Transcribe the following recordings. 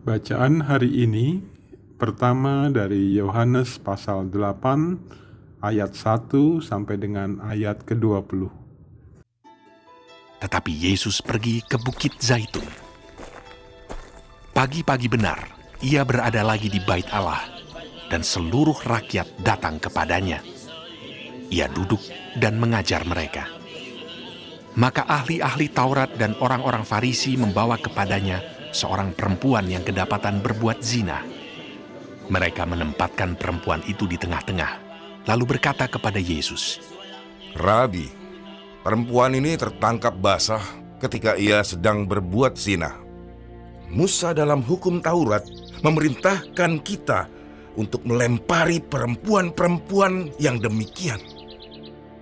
Bacaan hari ini pertama dari Yohanes pasal 8 ayat 1 sampai dengan ayat ke-20. Tetapi Yesus pergi ke Bukit Zaitun. Pagi-pagi benar, ia berada lagi di bait Allah, dan seluruh rakyat datang kepadanya. Ia duduk dan mengajar mereka. Maka ahli-ahli Taurat dan orang-orang Farisi membawa kepadanya seorang perempuan yang kedapatan berbuat zina. Mereka menempatkan perempuan itu di tengah-tengah, lalu berkata kepada Yesus, Rabi, perempuan ini tertangkap basah ketika ia sedang berbuat zina. Musa dalam hukum Taurat memerintahkan kita untuk melempari perempuan-perempuan yang demikian.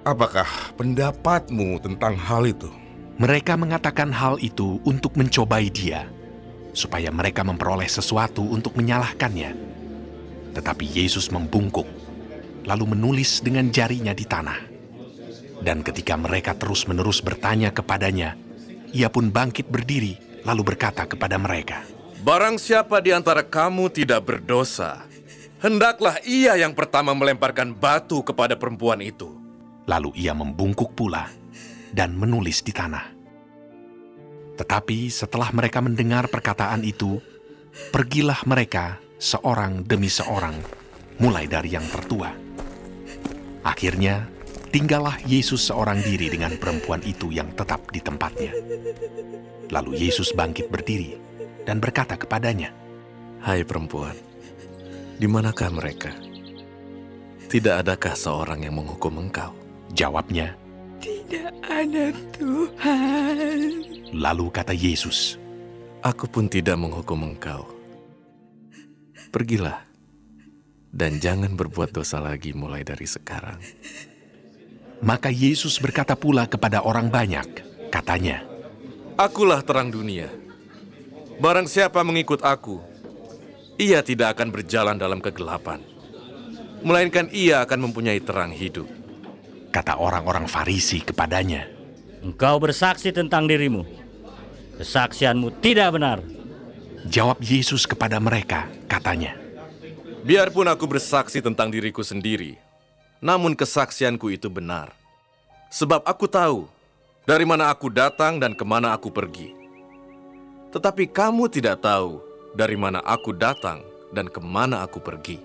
Apakah pendapatmu tentang hal itu? Mereka mengatakan hal itu untuk mencobai dia, supaya mereka memperoleh sesuatu untuk menyalahkannya. Tetapi Yesus membungkuk, lalu menulis dengan jarinya di tanah. Dan ketika mereka terus-menerus bertanya kepadanya, ia pun bangkit berdiri, lalu berkata kepada mereka, Barang siapa di antara kamu tidak berdosa, hendaklah ia yang pertama melemparkan batu kepada perempuan itu. Lalu ia membungkuk pula dan menulis di tanah. Tetapi setelah mereka mendengar perkataan itu, pergilah mereka seorang demi seorang, mulai dari yang tertua. Akhirnya, tinggallah Yesus seorang diri dengan perempuan itu yang tetap di tempatnya. Lalu Yesus bangkit berdiri dan berkata kepadanya, Hai perempuan, di manakah mereka? Tidak adakah seorang yang menghukum engkau? Jawabnya, Tidak ada Tuhan. Lalu kata Yesus, Aku pun tidak menghukum engkau. Pergilah, dan jangan berbuat dosa lagi mulai dari sekarang. Maka Yesus berkata pula kepada orang banyak, katanya, Akulah terang dunia. Barang siapa mengikut aku, ia tidak akan berjalan dalam kegelapan, melainkan ia akan mempunyai terang hidup. kata orang-orang Farisi kepadanya, Engkau bersaksi tentang dirimu. Kesaksianmu tidak benar. Jawab Yesus kepada mereka, katanya, Biarpun aku bersaksi tentang diriku sendiri, namun kesaksianku itu benar. Sebab aku tahu dari mana aku datang dan ke mana aku pergi. Tetapi kamu tidak tahu dari mana aku datang dan ke mana aku pergi.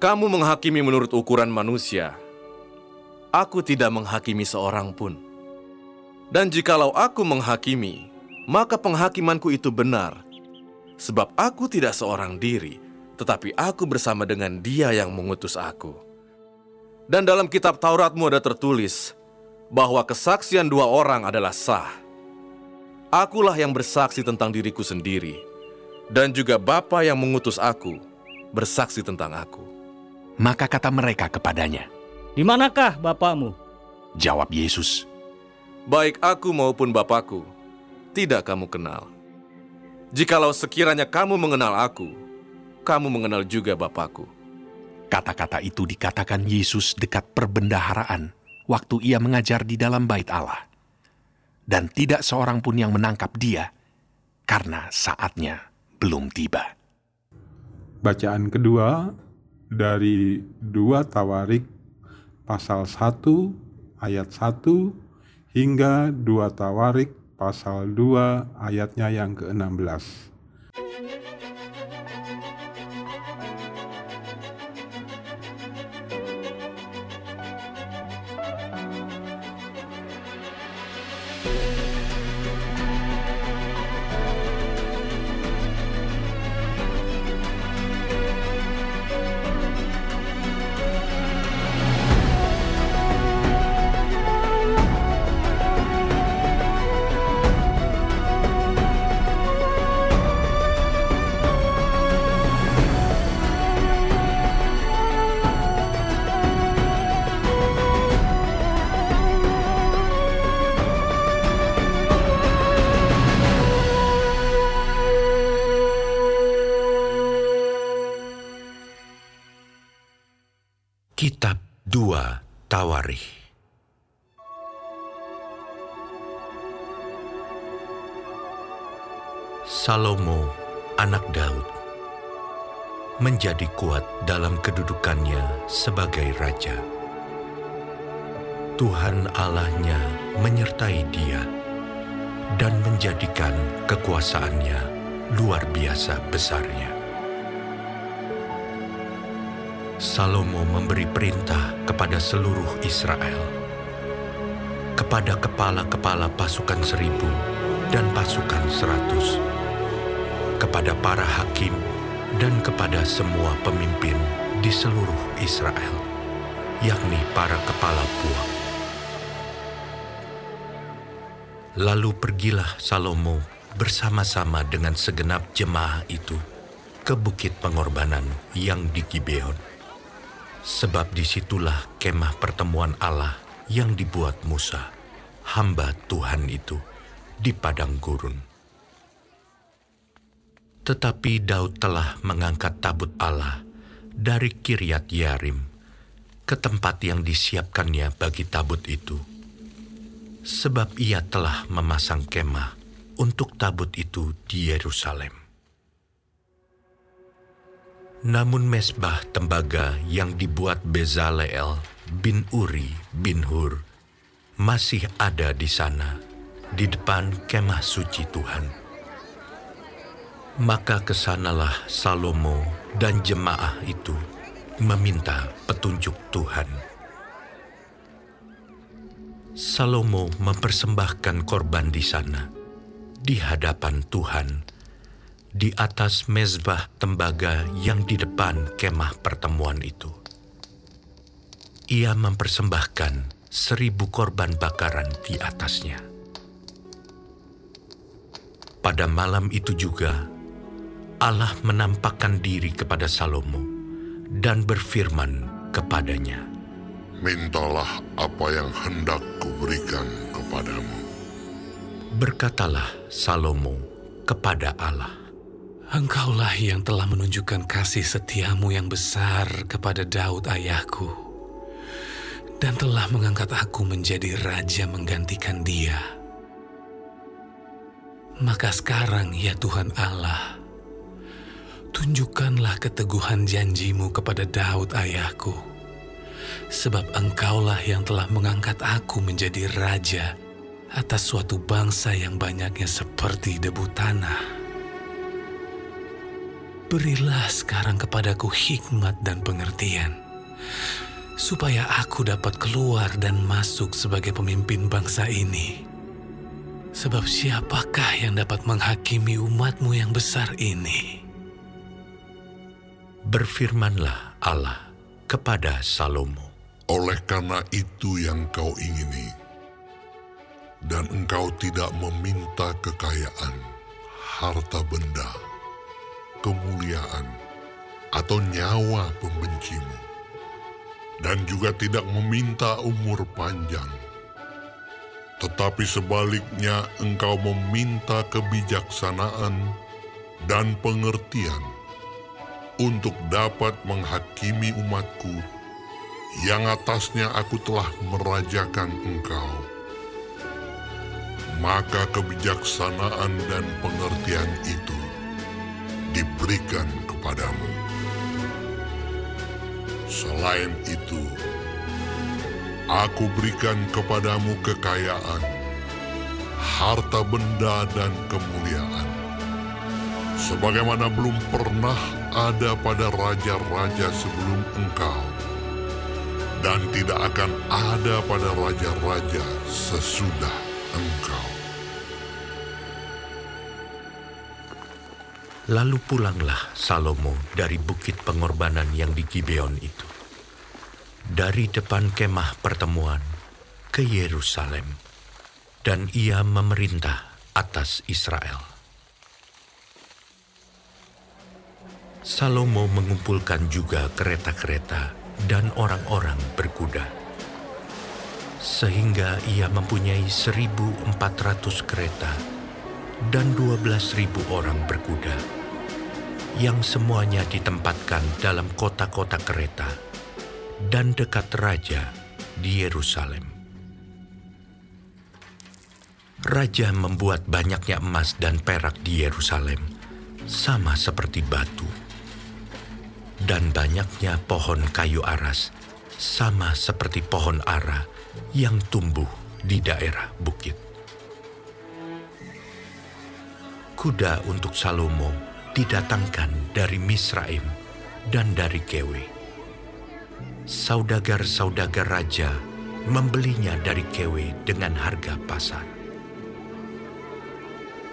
Kamu menghakimi menurut ukuran manusia. Aku tidak menghakimi seorang pun. Dan jikalau aku menghakimi, maka penghakimanku itu benar, sebab aku tidak seorang diri, tetapi aku bersama dengan Dia yang mengutus aku. Dan dalam kitab Tauratmu ada tertulis bahwa kesaksian dua orang adalah sah. Akulah yang bersaksi tentang diriku sendiri, dan juga Bapa yang mengutus aku bersaksi tentang aku. maka kata mereka kepadanya, Di manakah bapakmu? jawab Yesus, Baik aku maupun Bapakku, tidak kamu kenal. Jikalau sekiranya kamu mengenal aku, kamu mengenal juga Bapakku. kata-kata itu dikatakan Yesus dekat perbendaharaan waktu ia mengajar di dalam bait Allah. Dan tidak seorang pun yang menangkap dia, karena saatnya belum tiba. Bacaan kedua dari 2 Tawarik pasal 1 ayat 1 hingga 2 Tawarik pasal 2 ayatnya yang ke-16. Kitab 2 Tawarikh Salomo, anak Daud, menjadi kuat dalam kedudukannya sebagai raja. Tuhan Allahnya menyertai dia dan menjadikan kekuasaannya luar biasa besarnya. Salomo memberi perintah kepada seluruh Israel, kepada kepala-kepala pasukan seribu dan pasukan seratus, kepada para hakim dan kepada semua pemimpin di seluruh Israel, yakni para kepala puak. Lalu pergilah Salomo bersama-sama dengan segenap jemaah itu ke bukit pengorbanan yang di Gibeon. Sebab di situlah kemah pertemuan Allah yang dibuat Musa, hamba Tuhan itu, di padang gurun. Tetapi Daud telah mengangkat tabut Allah dari Kiryat Yarim ke tempat yang disiapkannya bagi tabut itu. Sebab ia telah memasang kemah untuk tabut itu di Yerusalem. Namun mesbah tembaga yang dibuat Bezaleel bin Uri bin Hur masih ada di sana, di depan kemah suci Tuhan. Maka ke sanalah Salomo dan jemaah itu meminta petunjuk Tuhan. Salomo mempersembahkan korban di sana di hadapan Tuhan di atas mezbah tembaga yang di depan kemah pertemuan itu. Ia mempersembahkan seribu korban bakaran di atasnya. Pada malam itu juga, Allah menampakkan diri kepada Salomo dan berfirman kepadanya, Mintalah apa yang hendak kuberikan kepadamu. Berkatalah Salomo kepada Allah, Engkaulah yang telah menunjukkan kasih setiamu yang besar kepada Daud ayahku, dan telah mengangkat aku menjadi raja menggantikan dia. Maka sekarang ya Tuhan Allah, tunjukkanlah keteguhan janjimu kepada Daud ayahku, sebab engkaulah yang telah mengangkat aku menjadi raja atas suatu bangsa yang banyaknya seperti debu tanah. Berilah sekarang kepadaku hikmat dan pengertian, supaya aku dapat keluar dan masuk sebagai pemimpin bangsa ini. Sebab siapakah yang dapat menghakimi umatmu yang besar ini? Berfirmanlah Allah kepada Salomo. Oleh karena itu yang kau ingini, dan engkau tidak meminta kekayaan, harta benda, kemuliaan, atau nyawa pembencimu, dan juga tidak meminta umur panjang. Tetapi sebaliknya engkau meminta kebijaksanaan dan pengertian untuk dapat menghakimi umatku yang atasnya aku telah merajakan engkau maka kebijaksanaan dan pengertian itu diberikan kepadamu. Selain itu, aku berikan kepadamu kekayaan, harta benda dan kemuliaan, sebagaimana belum pernah ada pada raja-raja sebelum engkau, dan tidak akan ada pada raja-raja sesudah engkau. Lalu pulanglah Salomo dari bukit pengorbanan yang di Gibeon itu, dari depan kemah pertemuan ke Yerusalem, dan ia memerintah atas Israel. Salomo mengumpulkan juga kereta-kereta dan orang-orang berkuda, sehingga ia mempunyai 1.400 kereta dan 12.000 orang berkuda yang semuanya ditempatkan dalam kota-kota kereta dan dekat raja di Yerusalem. Raja membuat banyaknya emas dan perak di Yerusalem, sama seperti batu. Dan banyaknya pohon kayu aras, sama seperti pohon ara yang tumbuh di daerah bukit. Kuda untuk Salomo didatangkan dari Misraim dan dari Kewe. Saudagar-saudagar raja membelinya dari Kewe dengan harga pasar.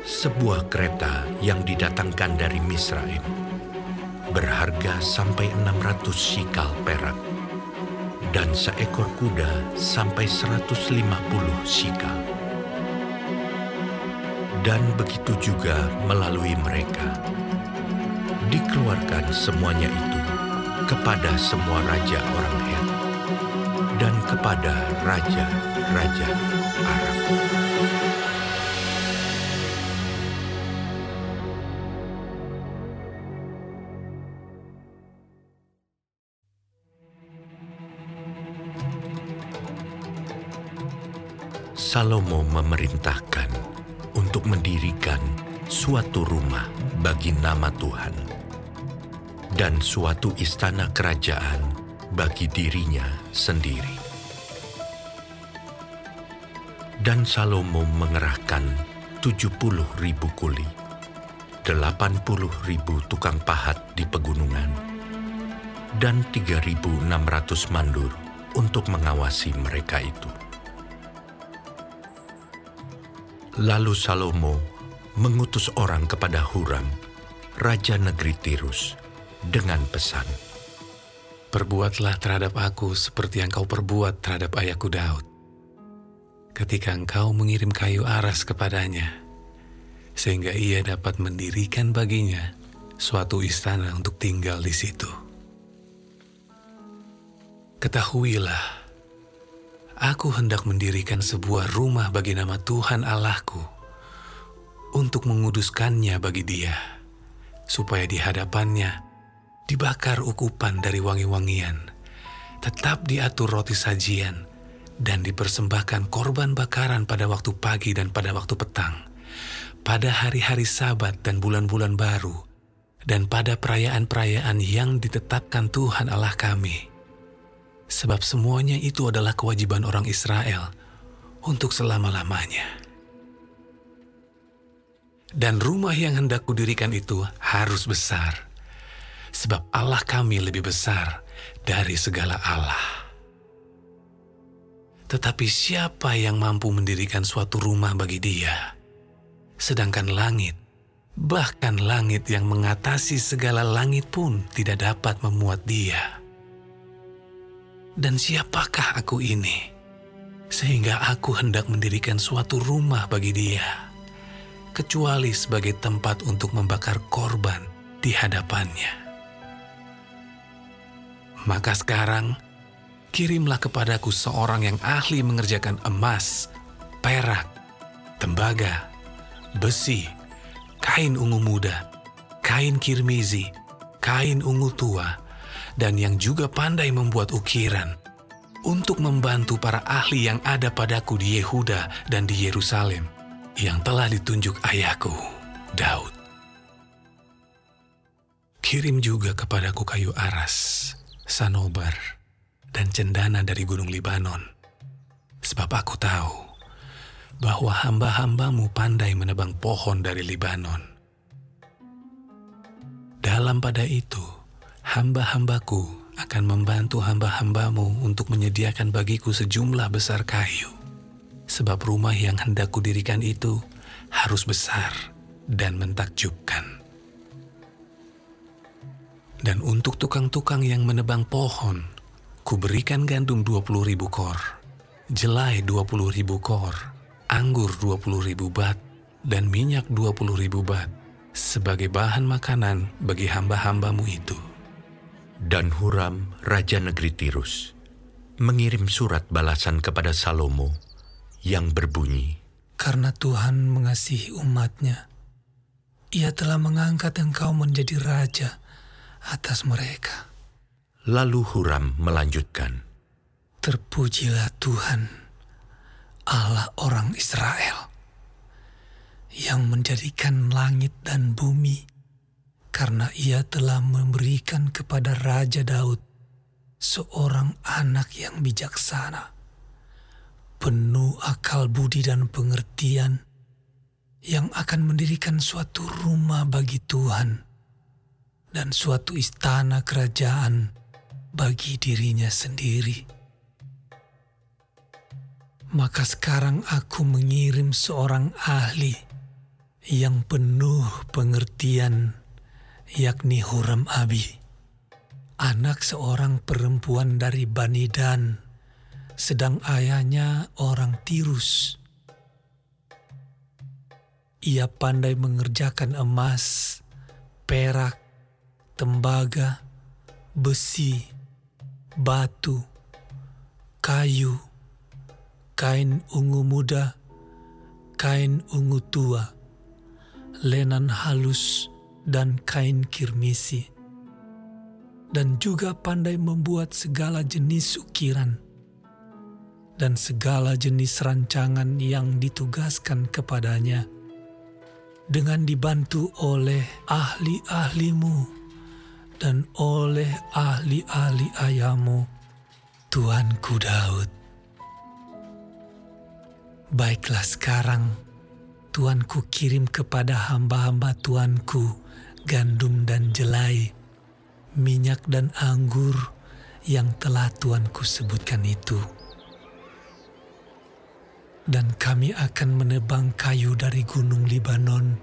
Sebuah kereta yang didatangkan dari Misraim berharga sampai 600 sikal perak dan seekor kuda sampai 150 sikal. Dan begitu juga melalui mereka. Dikeluarkan semuanya itu kepada semua raja orang Het dan kepada raja-raja Arab. Salomo memerintahkan untuk mendirikan suatu rumah bagi nama Tuhan dan suatu istana kerajaan bagi dirinya sendiri. Dan Salomo mengerahkan 70 ribu kuli, 80 ribu tukang pahat di pegunungan, dan 3.600 mandur untuk mengawasi mereka itu. Lalu Salomo mengutus orang kepada Huram, raja negeri Tirus, dengan pesan, Perbuatlah terhadap aku seperti yang kau perbuat terhadap ayahku Daud. Ketika engkau mengirim kayu aras kepadanya, sehingga ia dapat mendirikan baginya suatu istana untuk tinggal di situ. Ketahuilah, aku hendak mendirikan sebuah rumah bagi nama Tuhan Allahku untuk menguduskannya bagi dia, supaya di hadapannya dibakar ukupan dari wangi-wangian, tetap diatur roti sajian, dan dipersembahkan korban bakaran pada waktu pagi dan pada waktu petang, pada hari-hari sabat dan bulan-bulan baru, dan pada perayaan-perayaan yang ditetapkan Tuhan Allah kami sebab semuanya itu adalah kewajiban orang Israel untuk selama-lamanya. Dan rumah yang hendak kudirikan itu harus besar, sebab Allah kami lebih besar dari segala Allah. Tetapi siapa yang mampu mendirikan suatu rumah bagi dia? Sedangkan langit, bahkan langit yang mengatasi segala langit pun tidak dapat memuat dia dan siapakah aku ini? Sehingga aku hendak mendirikan suatu rumah bagi dia, kecuali sebagai tempat untuk membakar korban di hadapannya. Maka sekarang, kirimlah kepadaku seorang yang ahli mengerjakan emas, perak, tembaga, besi, kain ungu muda, kain kirmizi, kain ungu tua, dan yang juga pandai membuat ukiran untuk membantu para ahli yang ada padaku di Yehuda dan di Yerusalem yang telah ditunjuk ayahku, Daud. Kirim juga kepadaku kayu aras, sanobar, dan cendana dari gunung Libanon, sebab aku tahu bahwa hamba-hambamu pandai menebang pohon dari Libanon. Dalam pada itu, hamba-hambaku akan membantu hamba-hambamu untuk menyediakan bagiku sejumlah besar kayu. Sebab rumah yang hendak kudirikan itu harus besar dan mentakjubkan. Dan untuk tukang-tukang yang menebang pohon, kuberikan gandum 20 ribu kor, jelai 20 ribu kor, anggur 20 ribu bat, dan minyak 20 ribu bat, sebagai bahan makanan bagi hamba-hambamu itu. Dan Huram, Raja Negeri Tirus, mengirim surat balasan kepada Salomo yang berbunyi, Karena Tuhan mengasihi umatnya, ia telah mengangkat engkau menjadi raja atas mereka. Lalu Huram melanjutkan, Terpujilah Tuhan, Allah orang Israel, yang menjadikan langit dan bumi, karena ia telah memberikan kepada Raja Daud seorang anak yang bijaksana, penuh akal budi dan pengertian, yang akan mendirikan suatu rumah bagi Tuhan dan suatu istana kerajaan bagi dirinya sendiri. Maka sekarang aku mengirim seorang ahli yang penuh pengertian, yakni Huram Abi, anak seorang perempuan dari Bani Dan, sedang ayahnya orang Tirus. Ia pandai mengerjakan emas, perak, tembaga, besi, batu, kayu, kain ungu muda, kain ungu tua, lenan halus, dan kain kirmisi. Dan juga pandai membuat segala jenis ukiran dan segala jenis rancangan yang ditugaskan kepadanya dengan dibantu oleh ahli-ahlimu dan oleh ahli-ahli ayahmu, Tuanku Daud. Baiklah sekarang, Tuanku kirim kepada hamba-hamba Tuanku gandum dan jelai, minyak dan anggur yang telah Tuanku sebutkan itu. Dan kami akan menebang kayu dari gunung Libanon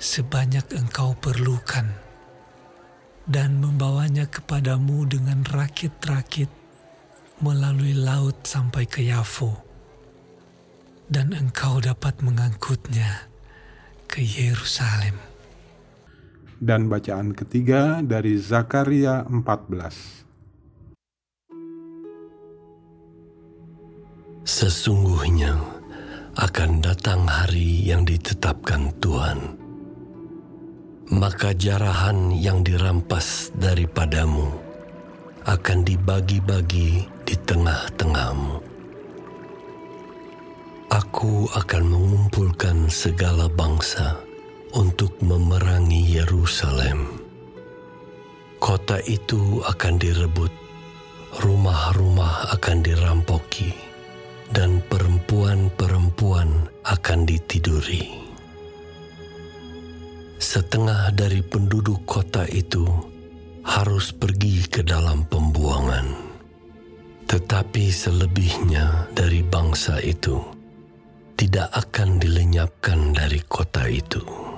sebanyak engkau perlukan dan membawanya kepadamu dengan rakit-rakit melalui laut sampai ke Yafo. Dan engkau dapat mengangkutnya ke Yerusalem. Dan bacaan ketiga dari Zakaria 14. Sesungguhnya akan datang hari yang ditetapkan Tuhan. Maka jarahan yang dirampas daripadamu akan dibagi-bagi di tengah-tengahmu. Aku akan mengumpulkan segala bangsa untuk memerangi Yerusalem. Kota itu akan direbut, rumah-rumah akan dirampoki, dan perempuan-perempuan akan ditiduri. Setengah dari penduduk kota itu harus pergi ke dalam pembuangan, tetapi selebihnya dari bangsa itu tidak akan dilenyapkan dari kota itu.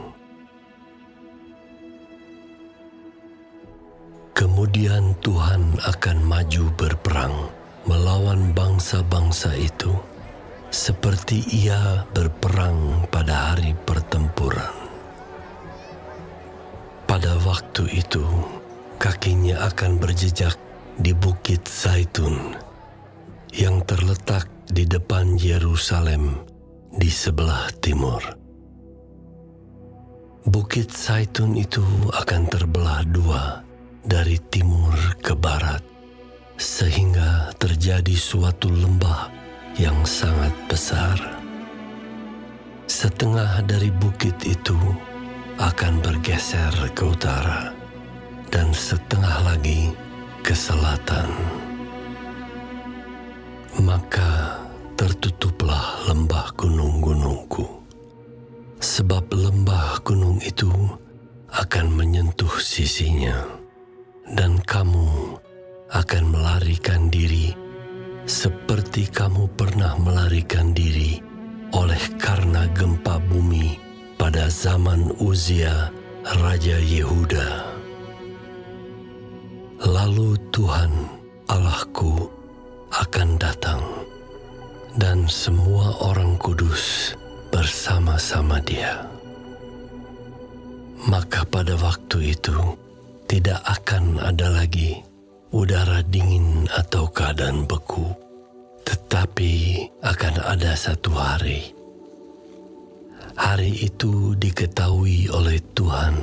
Kemudian Tuhan akan maju berperang melawan bangsa-bangsa itu, seperti Ia berperang pada hari pertempuran. Pada waktu itu, kakinya akan berjejak di Bukit Zaitun yang terletak di depan Yerusalem di sebelah timur. Bukit Zaitun itu akan terbelah dua dari timur ke barat, sehingga terjadi suatu lembah yang sangat besar. Setengah dari bukit itu akan bergeser ke utara, dan setengah lagi ke selatan. Maka tertutuplah lembah gunung-gunungku, sebab lembah gunung itu akan menyentuh sisinya dan kamu akan melarikan diri seperti kamu pernah melarikan diri oleh karena gempa bumi pada zaman Uzia, Raja Yehuda. Lalu Tuhan Allahku akan datang dan semua orang kudus bersama-sama dia. Maka pada waktu itu, tidak akan ada lagi udara dingin atau keadaan beku, tetapi akan ada satu hari. Hari itu diketahui oleh Tuhan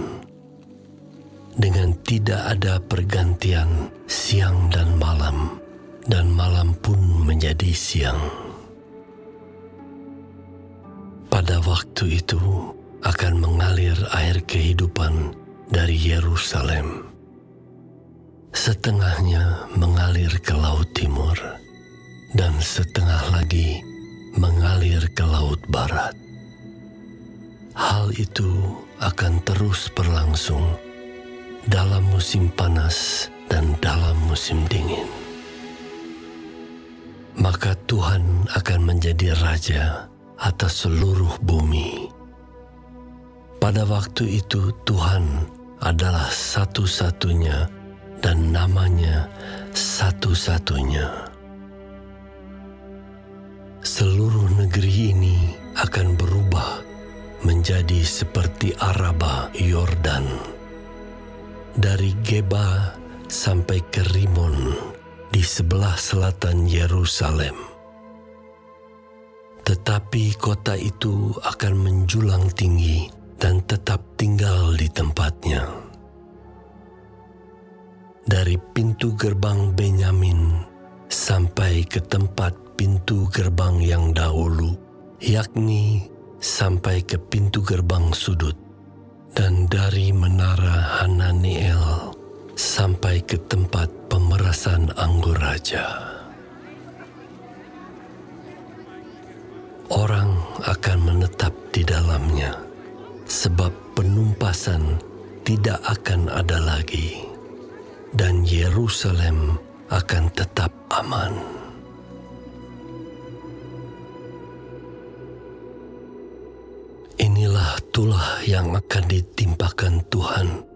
dengan tidak ada pergantian siang dan malam, dan malam pun menjadi siang. Pada waktu itu akan mengalir air kehidupan dari Yerusalem. Setengahnya mengalir ke laut timur, dan setengah lagi mengalir ke laut barat. Hal itu akan terus berlangsung dalam musim panas dan dalam musim dingin. Maka Tuhan akan menjadi raja atas seluruh bumi. Pada waktu itu Tuhan adalah satu-satunya dan namanya satu-satunya. Seluruh negeri ini akan berubah menjadi seperti Araba Yordan. Dari Geba sampai ke Rimon di sebelah selatan Yerusalem. Tetapi kota itu akan menjulang tinggi dan tetap tinggal di tempatnya. Dari pintu gerbang Benyamin sampai ke tempat pintu gerbang yang dahulu, yakni sampai ke pintu gerbang sudut, dan dari menara Hananiel sampai ke tempat pemerasan anggur raja. Orang akan menetap di dalamnya, sebab penumpasan tidak akan ada lagi, dan Yerusalem akan tetap aman. Inilah tulah yang akan ditimpakan Tuhan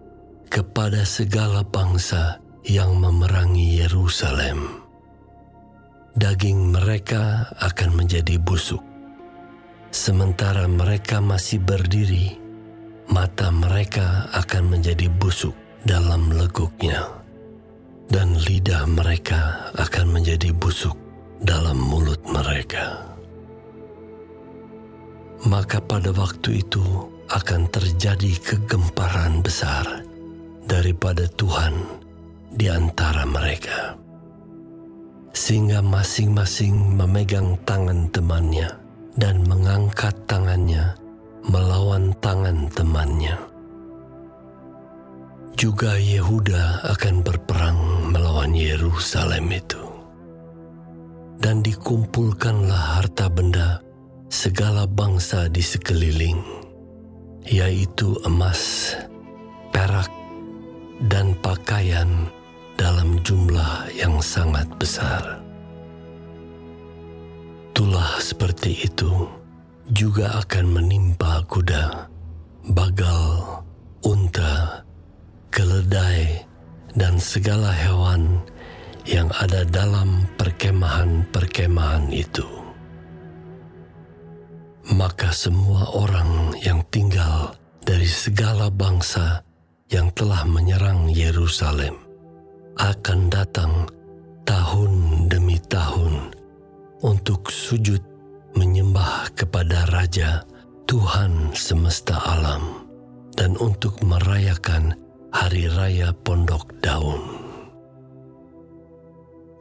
kepada segala bangsa yang memerangi Yerusalem. Daging mereka akan menjadi busuk. Sementara mereka masih berdiri, mata mereka akan menjadi busuk dalam leguknya, dan lidah mereka akan menjadi busuk dalam mulut mereka. Maka pada waktu itu akan terjadi kegemparan besar daripada Tuhan di antara mereka. Sehingga masing-masing memegang tangan temannya dan mengangkat tangannya melawan tangan temannya. Juga Yehuda akan berperang melawan Yerusalem itu. Dan dikumpulkanlah harta benda segala bangsa di sekeliling, yaitu emas, perak, dan pakaian dalam jumlah yang sangat besar. Tulah seperti itu juga akan menimpa kuda, bagal, unta, keledai, dan segala hewan yang ada dalam perkemahan-perkemahan itu. Maka semua orang yang tinggal dari segala bangsa yang telah menyerang Yerusalem akan datang tahun demi tahun untuk sujud menyembah kepada Raja Tuhan semesta alam dan untuk merayakan hari raya Pondok Daun.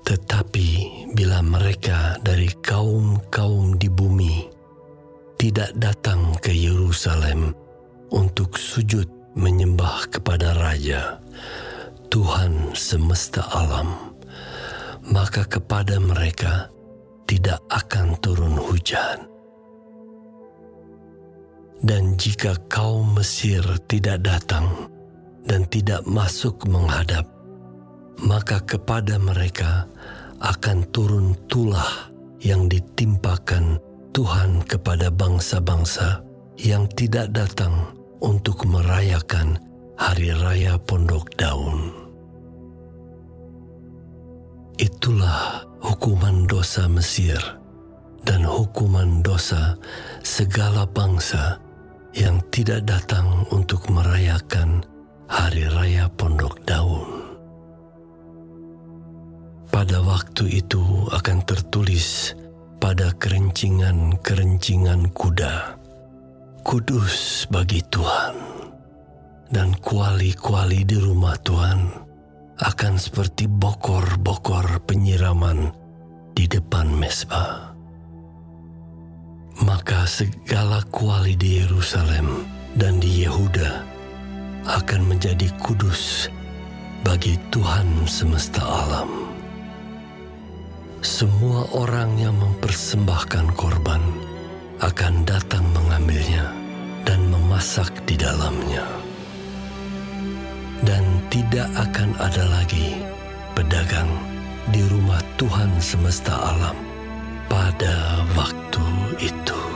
Tetapi bila mereka dari kaum-kaum di bumi tidak datang ke Yerusalem untuk sujud menyembah kepada Raja, Tuhan semesta alam, maka kepada mereka tidak akan turun hujan. Dan jika kaum Mesir tidak datang dan tidak masuk menghadap, maka kepada mereka akan turun tulah yang ditimpakan Tuhan kepada bangsa-bangsa yang tidak datang untuk merayakan Hari Raya Pondok Daun. Itulah hukuman dosa Mesir dan hukuman dosa segala bangsa yang tidak datang untuk merayakan Hari Raya Pondok Daun. Pada waktu itu akan tertulis pada kerencingan-kerencingan kuda kudus bagi Tuhan, dan kuali-kuali di rumah Tuhan akan seperti bokor-bokor mesbah. maka segala kuali di Yerusalem dan di Yehuda akan menjadi kudus bagi Tuhan semesta alam. Semua orang yang mempersembahkan korban akan datang mengambilnya dan memasak di dalamnya. Dan tidak akan ada lagi pedagang di rumah Tuhan semesta alam pada waktu itu.